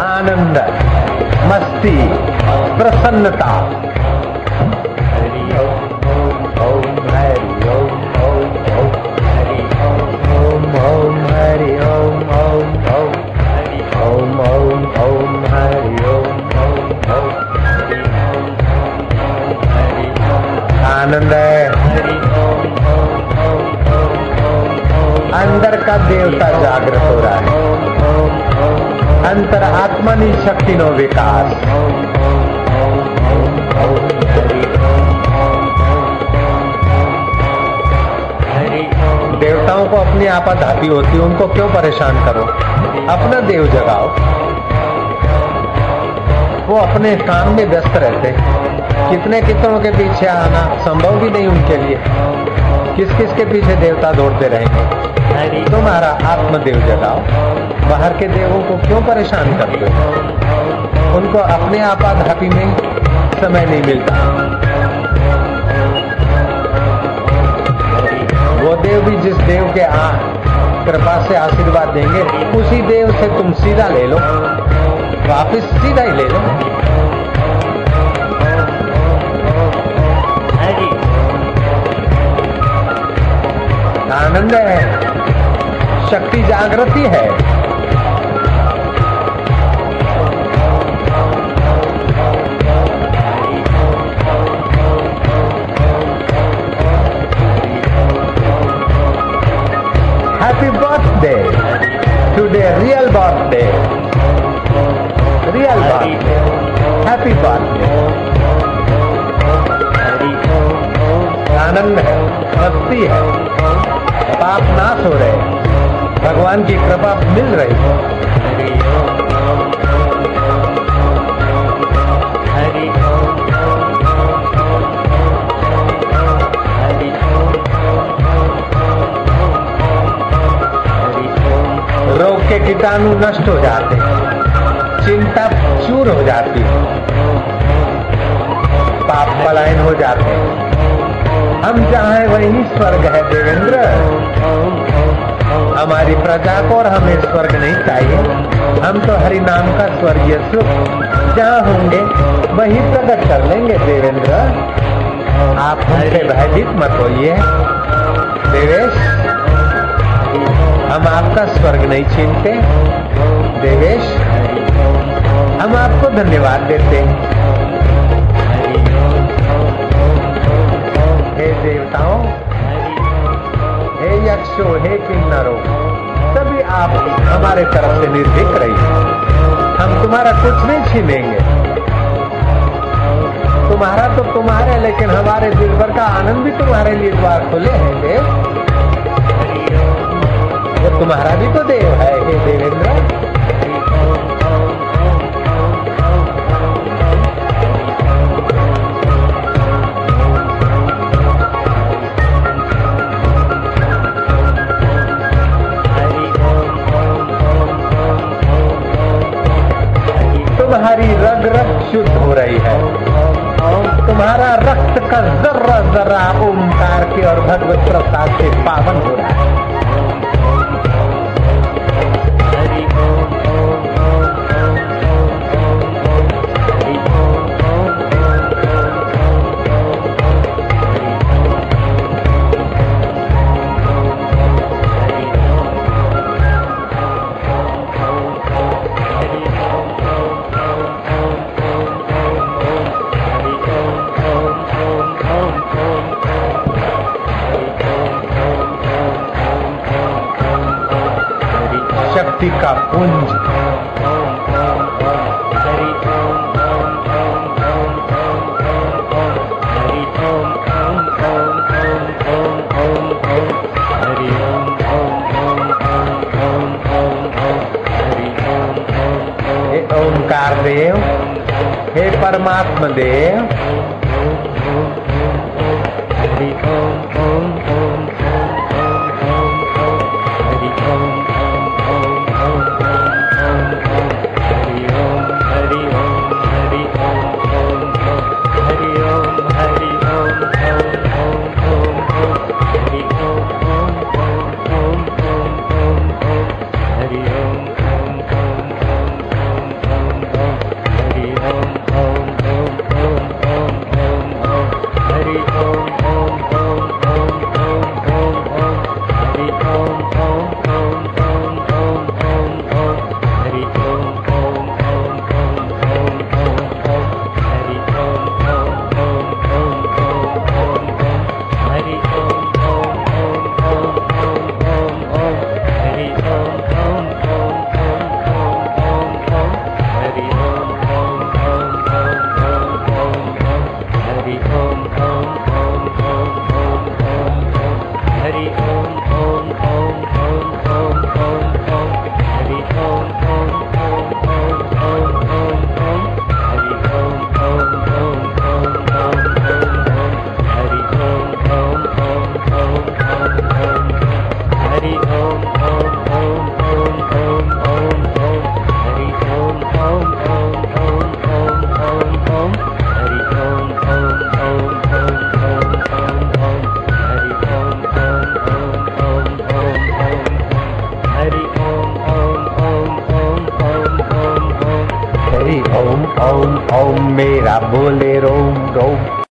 आनंद मस्ती प्रसन्नता। आनंद है। अंदर का देवता जागृत हो रहा है। अंतर आत्मनी शक्ति नो विकास देवताओं को अपनी आपाधापी होती उनको क्यों परेशान करो? अपना देव जगाओ। वो अपने काम में व्यस्त रहते कितने कितनों के पीछे आना संभव भी नहीं उनके लिए। किस किस के पीछे देवता दौड़ते रहेंगे? हरि तुम्हारा आत्मदेव जगाओ। बाहर के देवों को क्यों परेशान करते हो? उनको अपने आपाधापी में समय नहीं मिलता। वो देव भी जिस देव के आ कृपा से आशीर्वाद देंगे उसी देव से तुम सीधा ले लो। वापिस सीधा ही ले लो। आनंद है। शक्ति जागृति है। Happy birthday today real birthday real birthday happy birthday आनंद है मस्ती है। पाप नाश हो रहे हैं। भगवान की कृपा मिल रही है। रोग के कीटाणु नष्ट हो जाते हैं। चिंता चूर हो जाती है। पाप पलायन हो जाते हैं। हम चाहे वही स्वर्ग है देवेंद्र। हमारी प्रजा को और हमें स्वर्ग नहीं चाहिए। हम तो हरि नाम का स्वर्गीय सुख जहाँ होंगे, वही प्रकट कर लेंगे, देवेंद्र। आप हमसे भयभीत मत होइए। देवेश, हम आपका स्वर्ग नहीं छीनते। देवेश, हम आपको धन्यवाद देते हैं। हे कि हे किन्नरो सभी आप हमारे तरफ़ से निर्भीक रहिए हम तुम्हारा कुछ नहीं छीनेंगे। तुम्हारा तो तुम्हारे लेकिन हमारे दिल भर का आनंद भी तुम्हारे लिए द्वार खुले हैं देव तुम्हारा भी तो देव जर्रा ओमकार के और भगवत प्रसाद से पावन हो रहा है। शक्ति का पुंज हे ओंकार देव हे परमात्मा देव ओम ओम मेरा बोले रोम रोम